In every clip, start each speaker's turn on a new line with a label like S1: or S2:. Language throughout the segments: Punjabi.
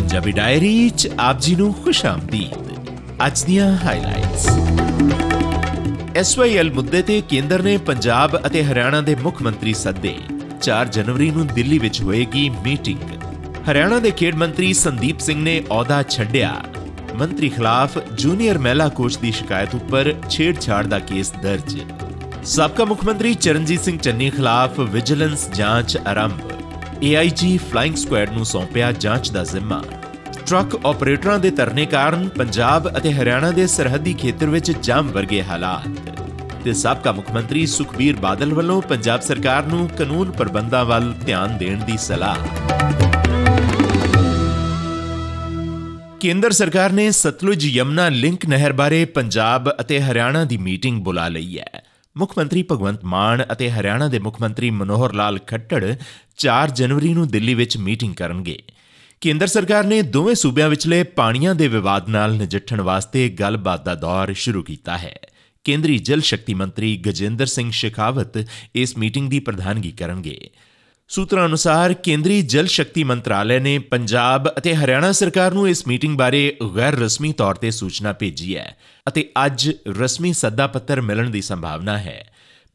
S1: ਪੰਜਾਬੀ ਡਾਇਰੀ ਚ ਆਪ ਜੀ ਨੂੰ ਖੁਸ਼ ਆਮਦੀਦ। ਅੱਜ ਦੀਆਂ ਹਾਈਲਾਈਟਸ ਐਸਵਾਈਐਲ ਮੁੱਦੇ ਤੇ ਕੇਂਦਰ ਨੇ ਪੰਜਾਬ ਅਤੇ ਹਰਿਆਣਾ ਦੇ ਮੁੱਖ ਮੰਤਰੀ ਸੱਦੇ। 4 ਜਨਵਰੀ ਨੂੰ ਦਿੱਲੀ ਵਿੱਚ ਹੋਏਗੀ ਮੀਟਿੰਗ। ਹਰਿਆਣਾ ਦੇ ਖੇਡ ਮੰਤਰੀ ਸੰਦੀਪ ਸਿੰਘ ਨੇ ਅਹੁਦਾ ਛੱਡਿਆ। ਮੰਤਰੀ ਖਿਲਾਫ ਜੂਨੀਅਰ ਮਹਿਲਾ ਕੋਚ ਦੀ ਸ਼ਿਕਾਇਤ ਉੱਪਰ ਛੇੜਛਾੜ ਦਾ ਕੇਸ ਦਰਜ। ਸਾਬਕਾ ਮੁੱਖ ਮੰਤਰੀ ਚਰਨਜੀਤ ਸਿੰਘ ਚੰਨੀ ਖਿਲਾਫ ਵਿਜੀਲੈਂਸ ਜਾਂਚ ਆਰੰਭ। ਏਆਈਜੀ ਫਲਾਈਂਗ ਸਕੁਐਡ ਨੂੰ ਸੌਂਪਿਆ ਜਾਂਚ ਦਾ ਜ਼ਿੰਮਾ। ਟਰੱਕ ਆਪਰੇਟਰਾਂ ਦੇ ਧਰਨੇ ਕਾਰਨ ਪੰਜਾਬ ਅਤੇ ਹਰਿਆਣਾ ਦੇ ਸਰਹੱਦੀ ਖੇਤਰ ਵਿੱਚ ਜਾਮ ਵਰਗੇ ਹਾਲਾਤ। ਤੇ ਸਾਬਕਾ ਮੁੱਖ ਮੰਤਰੀ ਸੁਖਬੀਰ ਬਾਦਲ ਵੱਲੋਂ ਪੰਜਾਬ ਸਰਕਾਰ ਨੂੰ ਕਾਨੂੰਨ ਪ੍ਰਬੰਧਾਂ ਵੱਲ ਧਿਆਨ ਦੇਣ ਦੀ ਸਲਾਹ। ਕੇਂਦਰ ਸਰਕਾਰ ਨੇ ਸਤਲੁਜ ਯਮਨਾ ਲਿੰਕ ਨਹਿਰ ਬਾਰੇ ਪੰਜਾਬ ਅਤੇ ਹਰਿਆਣਾ ਦੀ ਮੀਟਿੰਗ ਬੁਲਾ ਲਈ ਹੈ। ਮੁੱਖ ਮੰਤਰੀ ਭਗਵੰਤ ਮਾਨ ਅਤੇ ਹਰਿਆਣਾ ਦੇ ਮੁੱਖ ਮੰਤਰੀ ਮਨੋਹਰ ਲਾਲ ਖੱਟੜ 4 ਜਨਵਰੀ ਨੂੰ ਦਿੱਲੀ ਵਿੱਚ ਮੀਟਿੰਗ ਕਰਨਗੇ। ਕੇਂਦਰ ਸਰਕਾਰ ਨੇ ਦੋਵੇਂ ਸੂਬਿਆਂ ਵਿਚਲੇ ਪਾਣੀਆਂ ਦੇ ਵਿਵਾਦ ਨਾਲ ਨਜਿੱਠਣ ਵਾਸਤੇ ਗੱਲਬਾਤ ਦਾ ਦੌਰ ਸ਼ੁਰੂ ਕੀਤਾ ਹੈ। ਕੇਂਦਰੀ ਜਲ ਸ਼ਕਤੀ ਮੰਤਰੀ ਗਜੇਂਦਰ ਸਿੰਘ ਸ਼ੇਖਾਵਤ ਇਸ ਮੀਟਿੰਗ ਦੀ ਪ੍ਰਧਾਨਗੀ ਕਰਨਗੇ। ਸੂਤਰਾਂ ਅਨੁਸਾਰ ਕੇਂਦਰੀ ਜਲ ਸ਼ਕਤੀ ਮੰਤਰਾਲੇ ਨੇ ਪੰਜਾਬ ਅਤੇ ਹਰਿਆਣਾ ਸਰਕਾਰ ਨੂੰ ਇਸ ਮੀਟਿੰਗ ਬਾਰੇ ਗੈਰ ਰਸਮੀ ਤੌਰ ਤੇ ਸੂਚਨਾ ਭੇਜੀ ਹੈ ਅਤੇ ਅੱਜ ਰਸਮੀ ਸੱਦਾ ਪੱਤਰ ਮਿਲਣ ਦੀ ਸੰਭਾਵਨਾ ਹੈ।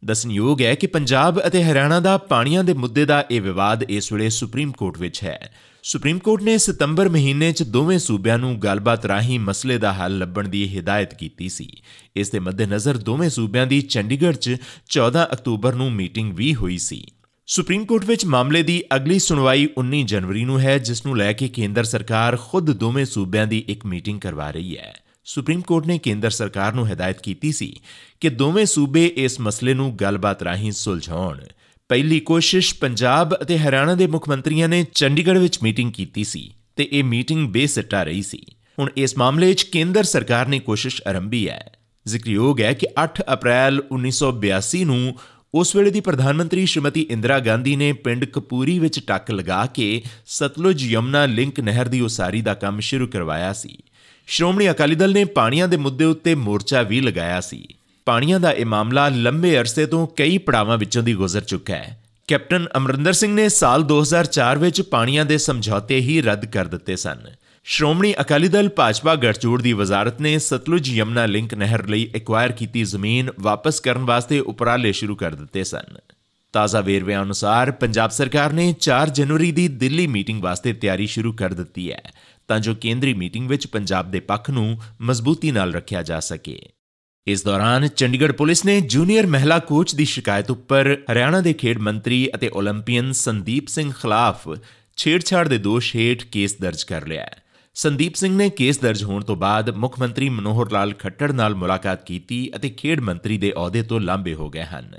S1: ਦਸਨਯੋਗ ਹੈ ਕਿ ਪੰਜਾਬ ਅਤੇ ਹਰਿਆਣਾ ਦਾ ਪਾਣੀਆਂ ਦੇ ਮੁੱਦੇ ਦਾ ਇਹ ਵਿਵਾਦ ਇਸ ਵੇਲੇ ਸੁਪਰੀਮ ਕੋਰਟ ਵਿੱਚ ਹੈ। ਸੁਪਰੀਮ ਕੋਰਟ ਨੇ ਸਤੰਬਰ ਮਹੀਨੇ 'ਚ ਦੋਵੇਂ ਸੂਬਿਆਂ ਨੂੰ ਗੱਲਬਾਤ ਰਾਹੀਂ ਮਸਲੇ ਦਾ ਹੱਲ ਲੱਭਣ ਦੀ ਹਦਾਇਤ ਕੀਤੀ ਸੀ। ਇਸ ਦੇ ਮੱਦੇਨਜ਼ਰ ਦੋਵੇਂ ਸੂਬਿਆਂ ਦੀ ਚੰਡੀਗੜ੍ਹ 'ਚ 14 ਅਕਤੂਬਰ ਨੂੰ ਮੀਟਿੰਗ ਵੀ ਹੋਈ ਸੀ। ਸੁਪਰੀਮ ਕੋਰਟ ਵਿੱਚ ਮਾਮਲੇ ਦੀ ਅਗਲੀ ਸੁਣਵਾਈ 19 ਜਨਵਰੀ ਨੂੰ ਹੈ, ਜਿਸ ਨੂੰ ਲੈ ਕੇ ਕੇਂਦਰ ਸਰਕਾਰ ਖੁਦ ਦੋਵੇਂ ਸੂਬਿਆਂ ਦੀ ਇੱਕ ਮੀਟਿੰਗ ਕਰਵਾ ਰਹੀ ਹੈ। ਸੁਪਰੀਮ ਕੋਰਟ ਨੇ ਕੇਂਦਰ ਸਰਕਾਰ ਨੂੰ ਹਦਾਇਤ ਕੀਤੀ ਸੀ ਕਿ ਦੋਵੇਂ ਸੂਬੇ ਇਸ ਮਸਲੇ ਨੂੰ ਗੱਲਬਾਤ ਰਾਹੀਂ ਸੁਲਝਾਉਣ। ਪਹਿਲੀ ਕੋਸ਼ਿਸ਼ ਪੰਜਾਬ ਅਤੇ ਹਰਿਆਣਾ ਦੇ ਮੁੱਖ ਮੰਤਰੀਆਂ ਨੇ ਚੰਡੀਗੜ੍ਹ ਵਿੱਚ ਮੀਟਿੰਗ ਕੀਤੀ ਸੀ ਤੇ ਇਹ ਮੀਟਿੰਗ ਬੇਸਿੱਟਾ ਰਹੀ ਸੀ। ਹੁਣ ਇਸ ਮਾਮਲੇ 'ਚ ਕੇਂਦਰ ਸਰਕਾਰ ਨੇ ਕੋਸ਼ਿਸ਼ ਆਰੰਭੀ ਹੈ। ਜ਼ਿਕਰਯੋਗ ਹੈ ਕਿ 8 ਅਪ੍ਰੈਲ 1982 ਨੂੰ ਉਸ ਵੇਲੇ ਦੀ ਪ੍ਰਧਾਨ ਮੰਤਰੀ ਸ਼੍ਰੀਮਤੀ ਇੰਦਰਾ ਗਾਂਧੀ ਨੇ ਪਿੰਡ ਕਪੂਰੀ ਵਿੱਚ ਟੱਕ ਲਗਾ ਕੇ ਸਤਲੁਜ ਯਮਨਾ ਲਿੰਕ ਨਹਿਰ ਦੀ ਉਸਾਰੀ ਦਾ ਕੰਮ ਸ਼ੁਰੂ ਕਰਵਾਇਆ ਸੀ। ਸ਼੍ਰੋਮਣੀ ਅਕਾਲੀ ਦਲ ਨੇ ਪਾਣੀਆਂ ਦੇ ਮੁੱਦੇ ਉੱਤੇ ਮੋਰਚਾ ਵੀ ਲਗਾਇਆ ਸੀ। ਪਾਣੀਆਂ ਦਾ ਇਹ ਮਾਮਲਾ ਲੰਬੇ ਅਰਸੇ ਤੋਂ ਕਈ ਪੜਾਵਾਂ ਵਿੱਚੋਂ ਦੀ ਗੁਜ਼ਰ ਚੁੱਕਾ ਹੈ। ਕੈਪਟਨ ਅਮਰਿੰਦਰ ਸਿੰਘ ਨੇ ਸਾਲ 2004 ਵਿੱਚ ਪਾਣੀਆਂ ਦੇ ਸਮਝੌਤੇ ਹੀ ਰੱਦ ਕਰ ਦਿੱਤੇ ਸਨ। ਸ਼੍ਰੋਮਣੀ ਅਕਾਲੀ ਦਲ ਭਾਜਪਾ ਗੜਜੋੜ ਦੀ ਵਜ਼ਾਰਤ ਨੇ ਸਤਲੁਜ ਯਮਨਾ ਲਿੰਕ ਨਹਿਰ ਲਈ ਐਕਵਾਇਰ ਕੀਤੀ ਜ਼ਮੀਨ ਵਾਪਸ ਕਰਨ ਵਾਸਤੇ ਉਪਰਾਲੇ ਸ਼ੁਰੂ ਕਰ ਦਿੱਤੇ ਸਨ। ਤਾਜ਼ਾ ਵੇਰਵਿਆਂ ਅਨੁਸਾਰ ਪੰਜਾਬ ਸਰਕਾਰ ਨੇ 4 ਜਨਵਰੀ ਦੀ ਦਿੱਲੀ ਮੀਟਿੰਗ ਵਾਸਤੇ ਤਿਆਰੀ ਸ਼ੁਰੂ ਕਰ ਦਿੱਤੀ ਹੈ, ਤਾਂ ਜੋ ਕੇਂਦਰੀ ਮੀਟਿੰਗ ਵਿੱਚ ਪੰਜਾਬ ਦੇ ਪੱਖ ਨੂੰ ਮਜ਼ਬੂਤੀ ਨਾਲ ਰੱਖਿਆ ਜਾ ਸਕੇ। ਇਸ ਦੌਰਾਨ ਚੰਡੀਗੜ੍ਹ ਪੁਲਿਸ ਨੇ ਜੂਨੀਅਰ ਮਹਿਲਾ ਕੋਚ ਦੀ ਸ਼ਿਕਾਇਤ ਉੱਪਰ ਹਰਿਆਣਾ ਦੇ ਖੇਡ ਮੰਤਰੀ ਅਤੇ 올림ਪੀਅਨ ਸੰਦੀਪ ਸਿੰਘ ਖਿਲਾਫ ਛੇੜਛਾੜ ਦੇ ਦੋਸ਼ ਹੇਠ ਕੇਸ ਦਰਜ ਕਰ ਲਿਆ ਹੈ। ਸੰਦੀਪ ਸਿੰਘ ਨੇ ਕੇਸ ਦਰਜ ਹੋਣ ਤੋਂ ਬਾਅਦ ਮੁੱਖ ਮੰਤਰੀ ਮਨੋਹਰ ਲਾਲ ਖੱਟੜ ਨਾਲ ਮੁਲਾਕਾਤ ਕੀਤੀ ਅਤੇ ਖੇਡ ਮੰਤਰੀ ਦੇ ਅਹੁਦੇ ਤੋਂ ਲਾਂਬੇ ਹੋ ਗਏ ਹਨ।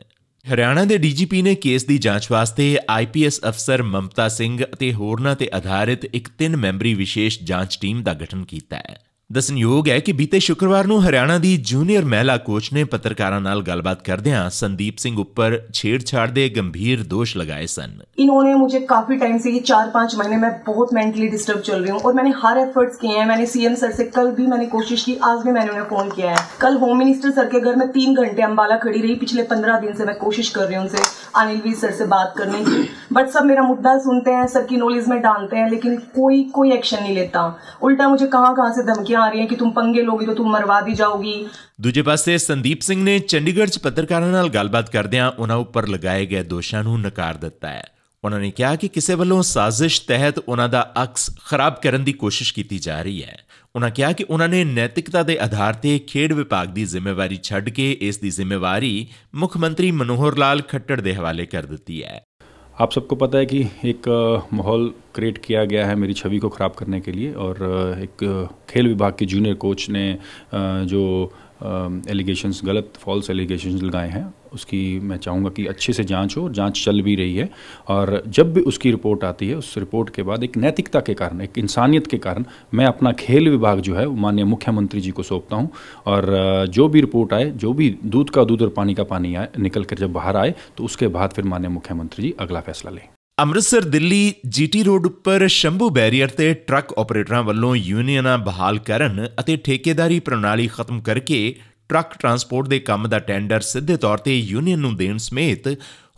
S1: ਹਰਿਆਣਾ ਦੇ ਡੀਜੀਪੀ ਨੇ ਕੇਸ ਦੀ ਜਾਂਚ ਵਾਸਤੇ ਆਈਪੀਐਸ ਅਫਸਰ ਮਮਤਾ ਸਿੰਘ ਅਤੇ ਹੋਰਨਾਂ ਤੇ ਆਧਾਰਿਤ ਇੱਕ ਤਿੰਨ ਮੈਂਬਰੀ ਵਿਸ਼ੇਸ਼ ਜਾਂਚ ਟੀਮ ਦਾ ਗਠਨ ਕੀਤਾ ਹੈ। ਦਸਨਯੋਗ ਹੈ ਕਿ ਬੀਤੇ ਸ਼ੁੱਕਰਵਾਰ ਨੂੰ ਹਰਿਆਣਾ ਦੀ ਜੂਨੀਅਰ ਮਹਿਲਾ ਕੋਚ ਨੇ ਪੱਤਰਕਾਰਾਂ ਨਾਲ ਗੱਲਬਾਤ ਕਰਦਿਆਂ ਸੰਦੀਪ ਸਿੰਘ ਉੱਪਰ ਛੇੜਛਾੜ ਦੇ ਗੰਭੀਰ ਦੋਸ਼ ਲਗਾਏ ਸਨ
S2: इन्होंने मुझे काफी टाइम से ये चार पांच महीने मैं बहुत मेंटली डिस्टर्ब चल रही हूँ और मैंने हर एफर्ट्स किए हैं मैंने सीएम सर से कल भी मैंने कोशिश की आज भी मैंने उन्हें फोन किया है कल होम मिनिस्टर सर के घर में तीन घंटे अम्बाला खड़ी रही पिछले पंद्रह दिन से मैं कोशिश कर रही हूँ उनसे अनिल वीर सर से बात करने की बट सब मेरा मुद्दा सुनते हैं सर की नॉलेज में डालते हैं लेकिन कोई कोई एक्शन नहीं लेता उल्टा मुझे कहाँ कहाँ से धमकियां आ रही हैं कि तुम पंगे लोगी तो तुम मरवा दी जाओगी
S1: ਦੂਜੇ ਪਾਸੇ ਸੰਦੀਪ ਸਿੰਘ ਨੇ ਚੰਡੀਗੜ੍ਹ 'ਚ ਪੱਤਰਕਾਰਾਂ ਨਾਲ ਗੱਲਬਾਤ ਕਰਦਿਆਂ ਉਹਨਾਂ ਉੱਪਰ ਲਗਾਏ ਗਏ ਦੋਸ਼ਾਂ ਨੂੰ ਨਕਾਰ ਦਿੱਤਾ ਹੈ ਉਹਨਾਂ ਨੇ ਕਿਹਾ ਕਿ ਕਿਸੇ ਵੱਲੋਂ ਸਾਜ਼ਿਸ਼ ਤਹਿਤ ਉਹਨਾਂ ਦਾ ਅਕਸ ਖਰਾਬ ਕਰਨ ਦੀ ਕੋਸ਼ਿਸ਼ ਕੀਤੀ ਜਾ ਰਹੀ ਹੈ ਉਹਨਾਂ ਕਿਹਾ ਕਿ ਉਹਨਾਂ ਨੇ ਨੈਤਿਕਤਾ ਦੇ ਆਧਾਰ ਤੇ ਖੇਡ ਵਿਭਾਗ ਦੀ ਜ਼ਿੰਮੇਵਾਰੀ ਛੱਡ ਕੇ ਇਸ ਦੀ ਜ਼ਿੰਮੇਵਾਰੀ ਮੁੱਖ ਮੰਤਰੀ ਮਨੋਹਰ ਲਾਲ ਖੱਟੜ ਦੇ ਹਵਾਲੇ ਕਰ ਦਿੱਤੀ ਹੈ
S3: आप सबको पता है कि एक अ, माहौल क्रिएट किया गया है मेरी छवि को ख़राब करने के लिए और अ, एक अ, खेल विभाग के जूनियर कोच ने अ, जो एलिगेशंस गलत फॉल्स एलिगेशंस लगाए हैं। उसकी मैं चाहूँगा कि अच्छे से जाँच हो और जाँच चल भी रही है। और जब भी उसकी रिपोर्ट आती है, उस रिपोर्ट के बाद एक नैतिकता के कारण, एक इंसानियत के कारण मैं अपना खेल विभाग जो है, माननीय मुख्यमंत्री जी को सौंपता हूँ। और जो भी रिपोर्ट आए, जो भी दूध का, दूध और पानी का पानी आए, निकल कर जब बाहर आए तो उसके बाद फिर माननीय मुख्यमंत्री जी अगला फैसला लें।
S1: ਅੰਮ੍ਰਿਤਸਰ ਦਿੱਲੀ ਜੀਟੀ ਰੋਡ ਉੱਪਰ ਸ਼ੰਭੂ ਬੈਰੀਅਰ ਤੇ ਟਰੱਕ ਆਪਰੇਟਰਾਂ ਵੱਲੋਂ ਯੂਨੀਅਨਾਂ ਬਹਾਲ ਕਰਨ ਅਤੇ ਠੇਕੇਦਾਰੀ ਪ੍ਰਣਾਲੀ ਖਤਮ ਕਰਕੇ ਟਰੱਕ ਟਰਾਂਸਪੋਰਟ ਦੇ ਕੰਮ ਦਾ ਟੈਂਡਰ ਸਿੱਧੇ ਤੌਰ ਤੇ ਯੂਨੀਅਨ ਨੂੰ ਦੇਣ ਸਮੇਤ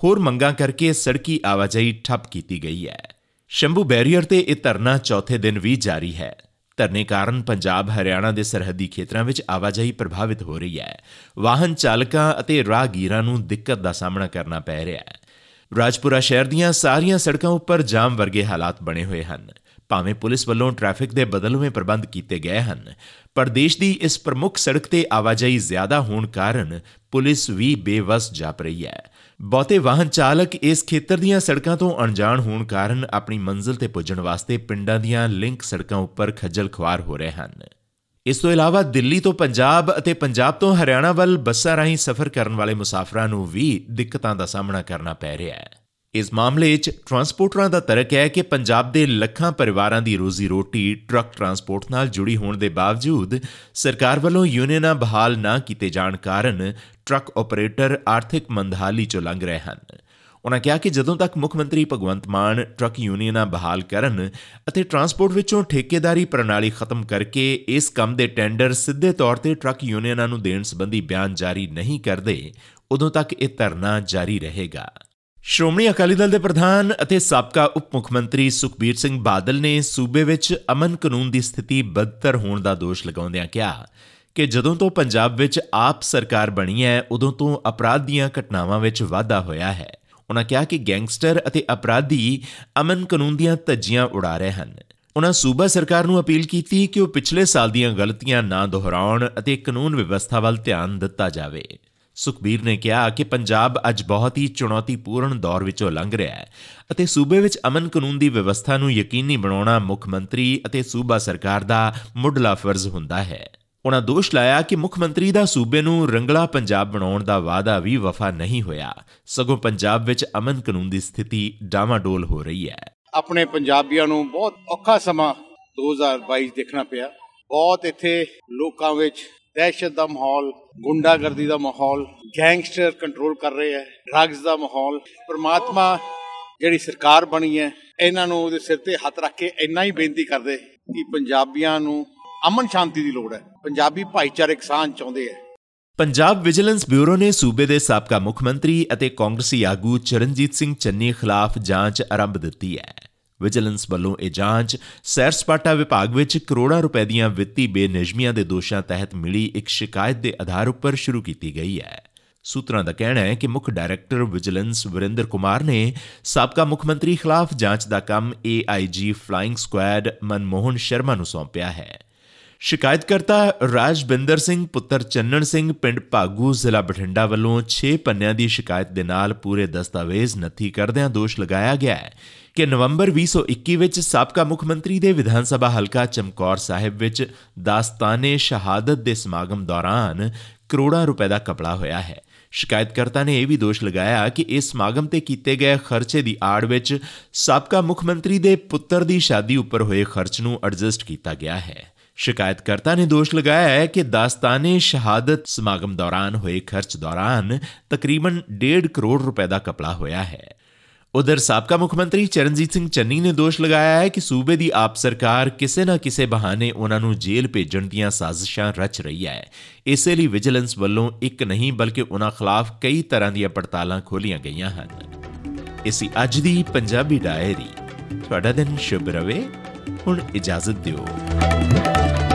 S1: ਹੋਰ ਮੰਗਾਂ ਕਰਕੇ ਸੜਕੀ ਆਵਾਜਾਈ ਠੱਪ ਕੀਤੀ ਗਈ ਹੈ। ਸ਼ੰਭੂ ਬੈਰੀਅਰ ਤੇ ਇਹ ਧਰਨਾ ਚੌਥੇ ਦਿਨ ਵੀ ਜਾਰੀ ਹੈ। ਧਰਨੇ ਕਾਰਨ ਪੰਜਾਬ, ਹਰਿਆਣਾ ਦੇ ਸਰਹੱਦੀ ਖੇਤਰਾਂ ਵਿੱਚ ਆਵਾਜਾਈ ਪ੍ਰਭਾਵਿਤ ਹੋ ਰਹੀ ਹੈ। ਵਾਹਨ ਚਾਲਕਾਂ ਅਤੇ ਰਾਹਗੀਰਾਂ ਨੂੰ ਦਿੱਕਤ ਦਾ ਸਾਹਮਣਾ ਕਰਨਾ ਪੈ ਰਿਹਾ ਹੈ। ਰਾਜਪੁਰਾ ਸ਼ਹਿਰ ਦੀਆਂ ਸਾਰੀਆਂ ਸੜਕਾਂ ਉੱਪਰ ਜਾਮ ਵਰਗੇ ਹਾਲਾਤ ਬਣੇ ਹੋਏ ਹਨ। ਭਾਵੇਂ ਪੁਲਿਸ ਵੱਲੋਂ ਟ੍ਰੈਫਿਕ ਦੇ ਬਦਲਵੇਂ ਪ੍ਰਬੰਧ ਕੀਤੇ ਗਏ ਹਨ ਪਰ ਦੇਸ਼ ਦੀ ਇਸ ਪ੍ਰਮੁੱਖ ਸੜਕ ਤੇ ਆਵਾਜਾਈ ਜ਼ਿਆਦਾ ਹੋਣ ਕਾਰਨ ਪੁਲਿਸ ਵੀ ਬੇਵਸ ਜਾਪ ਰਹੀ ਹੈ। ਬਹੁਤੇ ਵਾਹਨ ਚਾਲਕ ਇਸ ਖੇਤਰ ਦੀਆਂ ਸੜਕਾਂ ਤੋਂ ਅਣਜਾਣ ਹੋਣ ਕਾਰਨ ਆਪਣੀ ਮੰਜ਼ਿਲ ਤੇ ਪੁੱਜਣ ਵਾਸਤੇ ਪਿੰਡਾਂ ਦੀਆਂ ਲਿੰਕ ਸੜਕਾਂ ਉੱਪਰ ਖੱਜਲ ਖੁਆਰ ਹੋ ਰਹੇ ਹਨ। ਇਸ ਤੋਂ ਇਲਾਵਾ ਦਿੱਲੀ ਤੋਂ ਪੰਜਾਬ ਅਤੇ ਪੰਜਾਬ ਤੋਂ ਹਰਿਆਣਾ ਵੱਲ ਬੱਸਾਂ ਰਾਹੀਂ ਸਫ਼ਰ ਕਰਨ ਵਾਲੇ ਮੁਸਾਫਰਾਂ ਨੂੰ ਵੀ ਦਿੱਕਤਾਂ ਦਾ ਸਾਹਮਣਾ ਕਰਨਾ ਪੈ ਰਿਹਾ ਹੈ। ਇਸ ਮਾਮਲੇ 'ਚ ਟਰਾਂਸਪੋਰਟਰਾਂ ਦਾ ਤਰਕ ਹੈ ਕਿ ਪੰਜਾਬ ਦੇ ਲੱਖਾਂ ਪਰਿਵਾਰਾਂ ਦੀ ਰੋਜ਼ੀ ਰੋਟੀ ਟਰੱਕ ਟਰਾਂਸਪੋਰਟ ਨਾਲ ਜੁੜੀ ਹੋਣ ਦੇ ਬਾਵਜੂਦ ਸਰਕਾਰ ਵੱਲੋਂ ਯੂਨੀਅਨਾਂ ਬਹਾਲ ਨਾ ਕੀਤੇ ਜਾਣ ਕਾਰਨ ਟਰੱਕ ਆਪਰੇਟਰ ਆਰਥਿਕ ਮੰਦਹਾਲੀ 'ਚੋਂ ਲੰਘ ਰਹੇ ਹਨ। ਉਹਨਾਂ ਕਿਹਾ ਕਿ ਜਦੋਂ ਤੱਕ ਮੁੱਖ ਮੰਤਰੀ ਭਗਵੰਤ ਮਾਨ ਟਰੱਕ ਯੂਨੀਅਨਾਂ ਬਹਾਲ ਕਰਨ ਅਤੇ ਟਰਾਂਸਪੋਰਟ ਵਿੱਚੋਂ ਠੇਕੇਦਾਰੀ ਪ੍ਰਣਾਲੀ ਖਤਮ ਕਰਕੇ ਇਸ ਕੰਮ ਦੇ ਟੈਂਡਰ ਸਿੱਧੇ ਤੌਰ ਤੇ ਟਰੱਕ ਯੂਨੀਅਨਾਂ ਨੂੰ ਦੇਣ ਸੰਬੰਧੀ ਬਿਆਨ ਜਾਰੀ ਨਹੀਂ ਕਰਦੇ, ਉਦੋਂ ਤੱਕ ਇਹ ਧਰਨਾ ਜਾਰੀ ਰਹੇਗਾ। ਸ਼੍ਰੋਮਣੀ ਅਕਾਲੀ ਦਲ ਦੇ ਪ੍ਰਧਾਨ ਅਤੇ ਸਾਬਕਾ ਉਪ ਮੁੱਖ ਮੰਤਰੀ ਸੁਖਬੀਰ ਸਿੰਘ ਬਾਦਲ ਨੇ ਸੂਬੇ ਵਿੱਚ ਅਮਨ ਕਾਨੂੰਨ ਦੀ ਸਥਿਤੀ ਬਦਤਰ ਹੋਣ ਦਾ ਦੋਸ਼ ਲਗਾਉਂਦਿਆਂ ਕਿਹਾ ਕਿ ਜਦੋਂ ਤੋਂ ਪੰਜਾਬ ਵਿੱਚ ਆਪ ਸਰਕਾਰ ਬਣੀ ਹੈ, ਉਦੋਂ ਤੋਂ ਅਪਰਾਧ ਦੀਆਂ ਘਟਨਾਵਾਂ ਵਿੱਚ ਵਾਧਾ ਹੋਇਆ ਹੈ। ਉਹਨਾਂ ਕਿਹਾ ਕਿ ਗੈਂਗਸਟਰ ਅਤੇ ਅਪਰਾਧੀ ਅਮਨ ਕਾਨੂੰਨ ਦੀਆਂ ਧੱਜੀਆਂ ਉਡਾ ਰਹੇ ਹਨ। ਉਹਨਾਂ ਸੂਬਾ ਸਰਕਾਰ ਨੂੰ ਅਪੀਲ ਕੀਤੀ ਕਿ ਉਹ ਪਿਛਲੇ ਸਾਲ ਦੀਆਂ ਗਲਤੀਆਂ ਨਾ ਦੁਹਰਾਉਣ ਅਤੇ ਕਾਨੂੰਨ ਵਿਵਸਥਾ ਵੱਲ ਧਿਆਨ ਦਿੱਤਾ ਜਾਵੇ। ਸੁਖਬੀਰ ਨੇ ਕਿਹਾ ਕਿ ਪੰਜਾਬ ਅੱਜ ਬਹੁਤ ਹੀ ਚੁਣੌਤੀਪੂਰਨ ਦੌਰ ਵਿੱਚੋਂ ਲੰਘ ਰਿਹਾ ਹੈ ਅਤੇ ਸੂਬੇ ਵਿੱਚ ਅਮਨ ਕਾਨੂੰਨ ਦੀ ਵਿਵਸਥਾ ਨੂੰ ਯਕੀਨੀ ਬਣਾਉਣਾ ਮੁੱਖ ਮੰਤਰੀ ਅਤੇ ਸੂਬਾ ਸਰਕਾਰ ਦਾ ਮੁੱਢਲਾ ਫਰਜ਼ ਹੁੰਦਾ ਹੈ। ਉਹਨਾਂ ਦੋਸ਼ ਲਾਇਆ ਕਿ ਮੁੱਖ ਮੰਤਰੀ ਦਾ ਸੂਬੇ ਨੂੰ ਰੰਗਲਾ ਪੰਜਾਬ ਬਣਾਉਣ ਦਾ ਵਾਅਦਾ ਵੀ ਵਫਾ ਨਹੀਂ ਹੋਇਆ। ਸਗੋਂ ਪੰਜਾਬ ਵਿੱਚ ਅਮਨ ਕਾਨੂੰਨ ਦੀ ਸਥਿਤੀ ਡਾਵਾਡੋਲ ਹੋ ਰਹੀ ਹੈ।
S4: ਆਪਣੇ ਪੰਜਾਬੀਆਂ ਨੂੰ ਬਹੁਤ ਔਖਾ ਸਮਾਂ 2022 ਦੇਖਣਾ ਪਿਆ। ਬਹੁਤ ਇੱਥੇ ਲੋਕਾਂ ਵਿੱਚ ਦਹਿਸ਼ਤ ਦਾ ਮਾਹੌਲ, ਗੁੰਡਾਗਰਦੀ ਦਾ ਮਾਹੌਲ, ਗੈਂਗਸਟਰ ਕੰਟਰੋਲ ਕਰ ਰਹੇ ਹੈ ਡਰੱਗਸ ਦਾ ਮਾਹੌਲ। ਪ੍ਰਮਾਤਮਾ ਜਿਹੜੀ ਸਰਕਾਰ ਬਣੀ ਹੈ, ਇਹਨਾਂ ਨੂੰ ਉਹਦੇ ਸਿਰ ਤੇ ਹੱਥ ਰੱਖ ਕੇ ਇੰਨਾ ਹੀ ਬੇਨਤੀ ਕਰਦੇ ਕਿ ਪੰਜਾਬੀਆਂ ਨੂੰ ਅਮਨ ਸ਼ਾਂਤੀ ਦੀ ਲੋੜ ਹੈ। ਪੰਜਾਬੀ ਭਾਈਚਾਰਕ ਸਾਂਝ ਚਾਹੁੰਦੇ ਹੈ।
S1: ਪੰਜਾਬ ਵਿਜੀਲੈਂਸ ਬਿਊਰੋ ਨੇ ਸੂਬੇ ਦੇ ਸਾਬਕਾ ਮੁੱਖ ਮੰਤਰੀ ਅਤੇ ਕਾਂਗਰਸੀ ਆਗੂ ਚਰਨਜੀਤ ਸਿੰਘ ਚੰਨੀ ਖਿਲਾਫ ਜਾਂਚ ਆਰੰਭ ਦਿੱਤੀ ਹੈ। ਵਿਜੀਲੈਂਸ ਵੱਲੋਂ ਇਹ ਜਾਂਚ ਸੈਰ ਸਪਾਟਾ ਵਿਭਾਗ ਵਿੱਚ ਕਰੋੜਾਂ ਰੁਪਏ ਦੀਆਂ ਵਿੱਤੀ ਬੇਨਿਯਮੀਆਂ ਦੇ ਦੋਸ਼ਾਂ ਤਹਿਤ ਮਿਲੀ ਇੱਕ ਸ਼ਿਕਾਇਤ ਦੇ ਆਧਾਰ ਉੱਪਰ ਸ਼ੁਰੂ ਕੀਤੀ ਗਈ ਹੈ। ਸੂਤਰਾਂ ਦਾ ਕਹਿਣਾ ਹੈ ਕਿ ਮੁੱਖ ਡਾਇਰੈਕਟਰ ਵਿਜੀਲੈਂਸ ਵਰਿੰਦਰ ਕੁਮਾਰ ਨੇ ਸਾਬਕਾ ਮੁੱਖ ਮੰਤਰੀ ਖਿਲਾਫ ਜਾਂਚ ਦਾ ਕੰਮ AIG flying squad Manmohan Sharma ਨੂੰ ਸੌਂਪਿਆ ਹੈ। ਸ਼ਿਕਾਇਤਕਰਤਾ ਰਾਜਬਿੰਦਰ ਸਿੰਘ, ਪੁੱਤਰ ਚੰਨਣ ਸਿੰਘ, ਪਿੰਡ ਭਾਗੂ ਜ਼ਿਲ੍ਹਾ ਬਠਿੰਡਾ ਵੱਲੋਂ 6 ਪੰਨਿਆਂ ਦੀ ਸ਼ਿਕਾਇਤ ਦੇ ਨਾਲ ਪੂਰੇ ਦਸਤਾਵੇਜ਼ ਨੱਥੀ ਕਰਦਿਆਂ ਦੋਸ਼ ਲਗਾਇਆ ਗਿਆ ਹੈ ਕਿ ਨਵੰਬਰ 2021 ਵਿੱਚ ਸਾਬਕਾ ਮੁੱਖ ਮੰਤਰੀ ਦੇ ਵਿਧਾਨ ਸਭਾ ਹਲਕਾ ਚਮਕੌਰ ਸਾਹਿਬ ਵਿੱਚ ਦਾਸਤਾਨੇ ਸ਼ਹਾਦਤ ਦੇ ਸਮਾਗਮ ਦੌਰਾਨ ਕਰੋੜਾਂ ਰੁਪਏ ਦਾ ਕਪੜਾ ਹੋਇਆ ਹੈ। ਸ਼ਿਕਾਇਤਕਰਤਾ ਨੇ ਇਹ ਵੀ ਦੋਸ਼ ਲਗਾਇਆ ਕਿ ਇਸ ਸਮਾਗਮ ਤੇ ਕੀਤੇ ਗਏ ਖਰਚੇ ਦੀ ਆੜ ਵਿੱਚ ਸਾਬਕਾ ਮੁੱਖ ਮੰਤਰੀ ਦੇ ਪੁੱਤਰ ਦੀ ਸ਼ਾਦੀ ਉੱਪਰ ਹੋਏ ਖਰਚ ਨੂੰ ਐਡਜਸਟ ਕੀਤਾ ਗਿਆ ਹੈ। ਸ਼ਿਕਾਇਤਕਰਤਾ ਨੇ ਦੋਸ਼ ਲਗਾਇਆ ਹੈ ਕਿ ਦਾਸਤਾਨੇ ਸ਼ਹਾਦਤ ਸਮਾਗਮ ਦੌਰਾਨ ਹੋਏ ਖਰਚ ਦੌਰਾਨ ਤਕਰੀਬਨ 1.5 ਕਰੋੜ ਰੁਪਏ ਦਾ ਕਪੜਾ ਹੋਇਆ ਹੈ। ਉਧਰ ਸਾਬਕਾ ਮੁੱਖ ਮੰਤਰੀ ਚਰਨਜੀਤ ਸਿੰਘ ਚੰਨੀ ਨੇ ਦੋਸ਼ ਲਗਾਇਆ ਹੈ ਕਿ ਸੂਬੇ ਦੀ ਆਪ ਸਰਕਾਰ ਕਿਸੇ ਨਾ ਕਿਸੇ ਬਹਾਨੇ ਉਹਨਾਂ ਨੂੰ ਜੇਲ੍ਹ ਭੇਜਣ ਦੀਆਂ ਸਾਜ਼ਿਸ਼ਾਂ ਰਚ ਰਹੀ ਹੈ। ਇਸੇ ਲਈ ਵਿਜੀਲੈਂਸ ਵੱਲੋਂ ਇੱਕ ਨਹੀਂ ਬਲਕਿ ਉਹਨਾਂ ਖਿਲਾਫ ਕਈ ਤਰ੍ਹਾਂ ਦੀਆਂ ਪੜਤਾਲਾਂ ਖੋਲੀਆਂ ਗਈਆਂ ਹਨ। ਇਸੀ ਅੱਜ ਦੀ ਪੰਜਾਬੀ ਡਾਇਰੀ ਤੁਹਾਡਾ ਦਿਨ ਸ਼ੁਭ ਰਵੇ। ਹੁਣ ਇਜਾਜ਼ਤ ਦਿਓ। Thank you.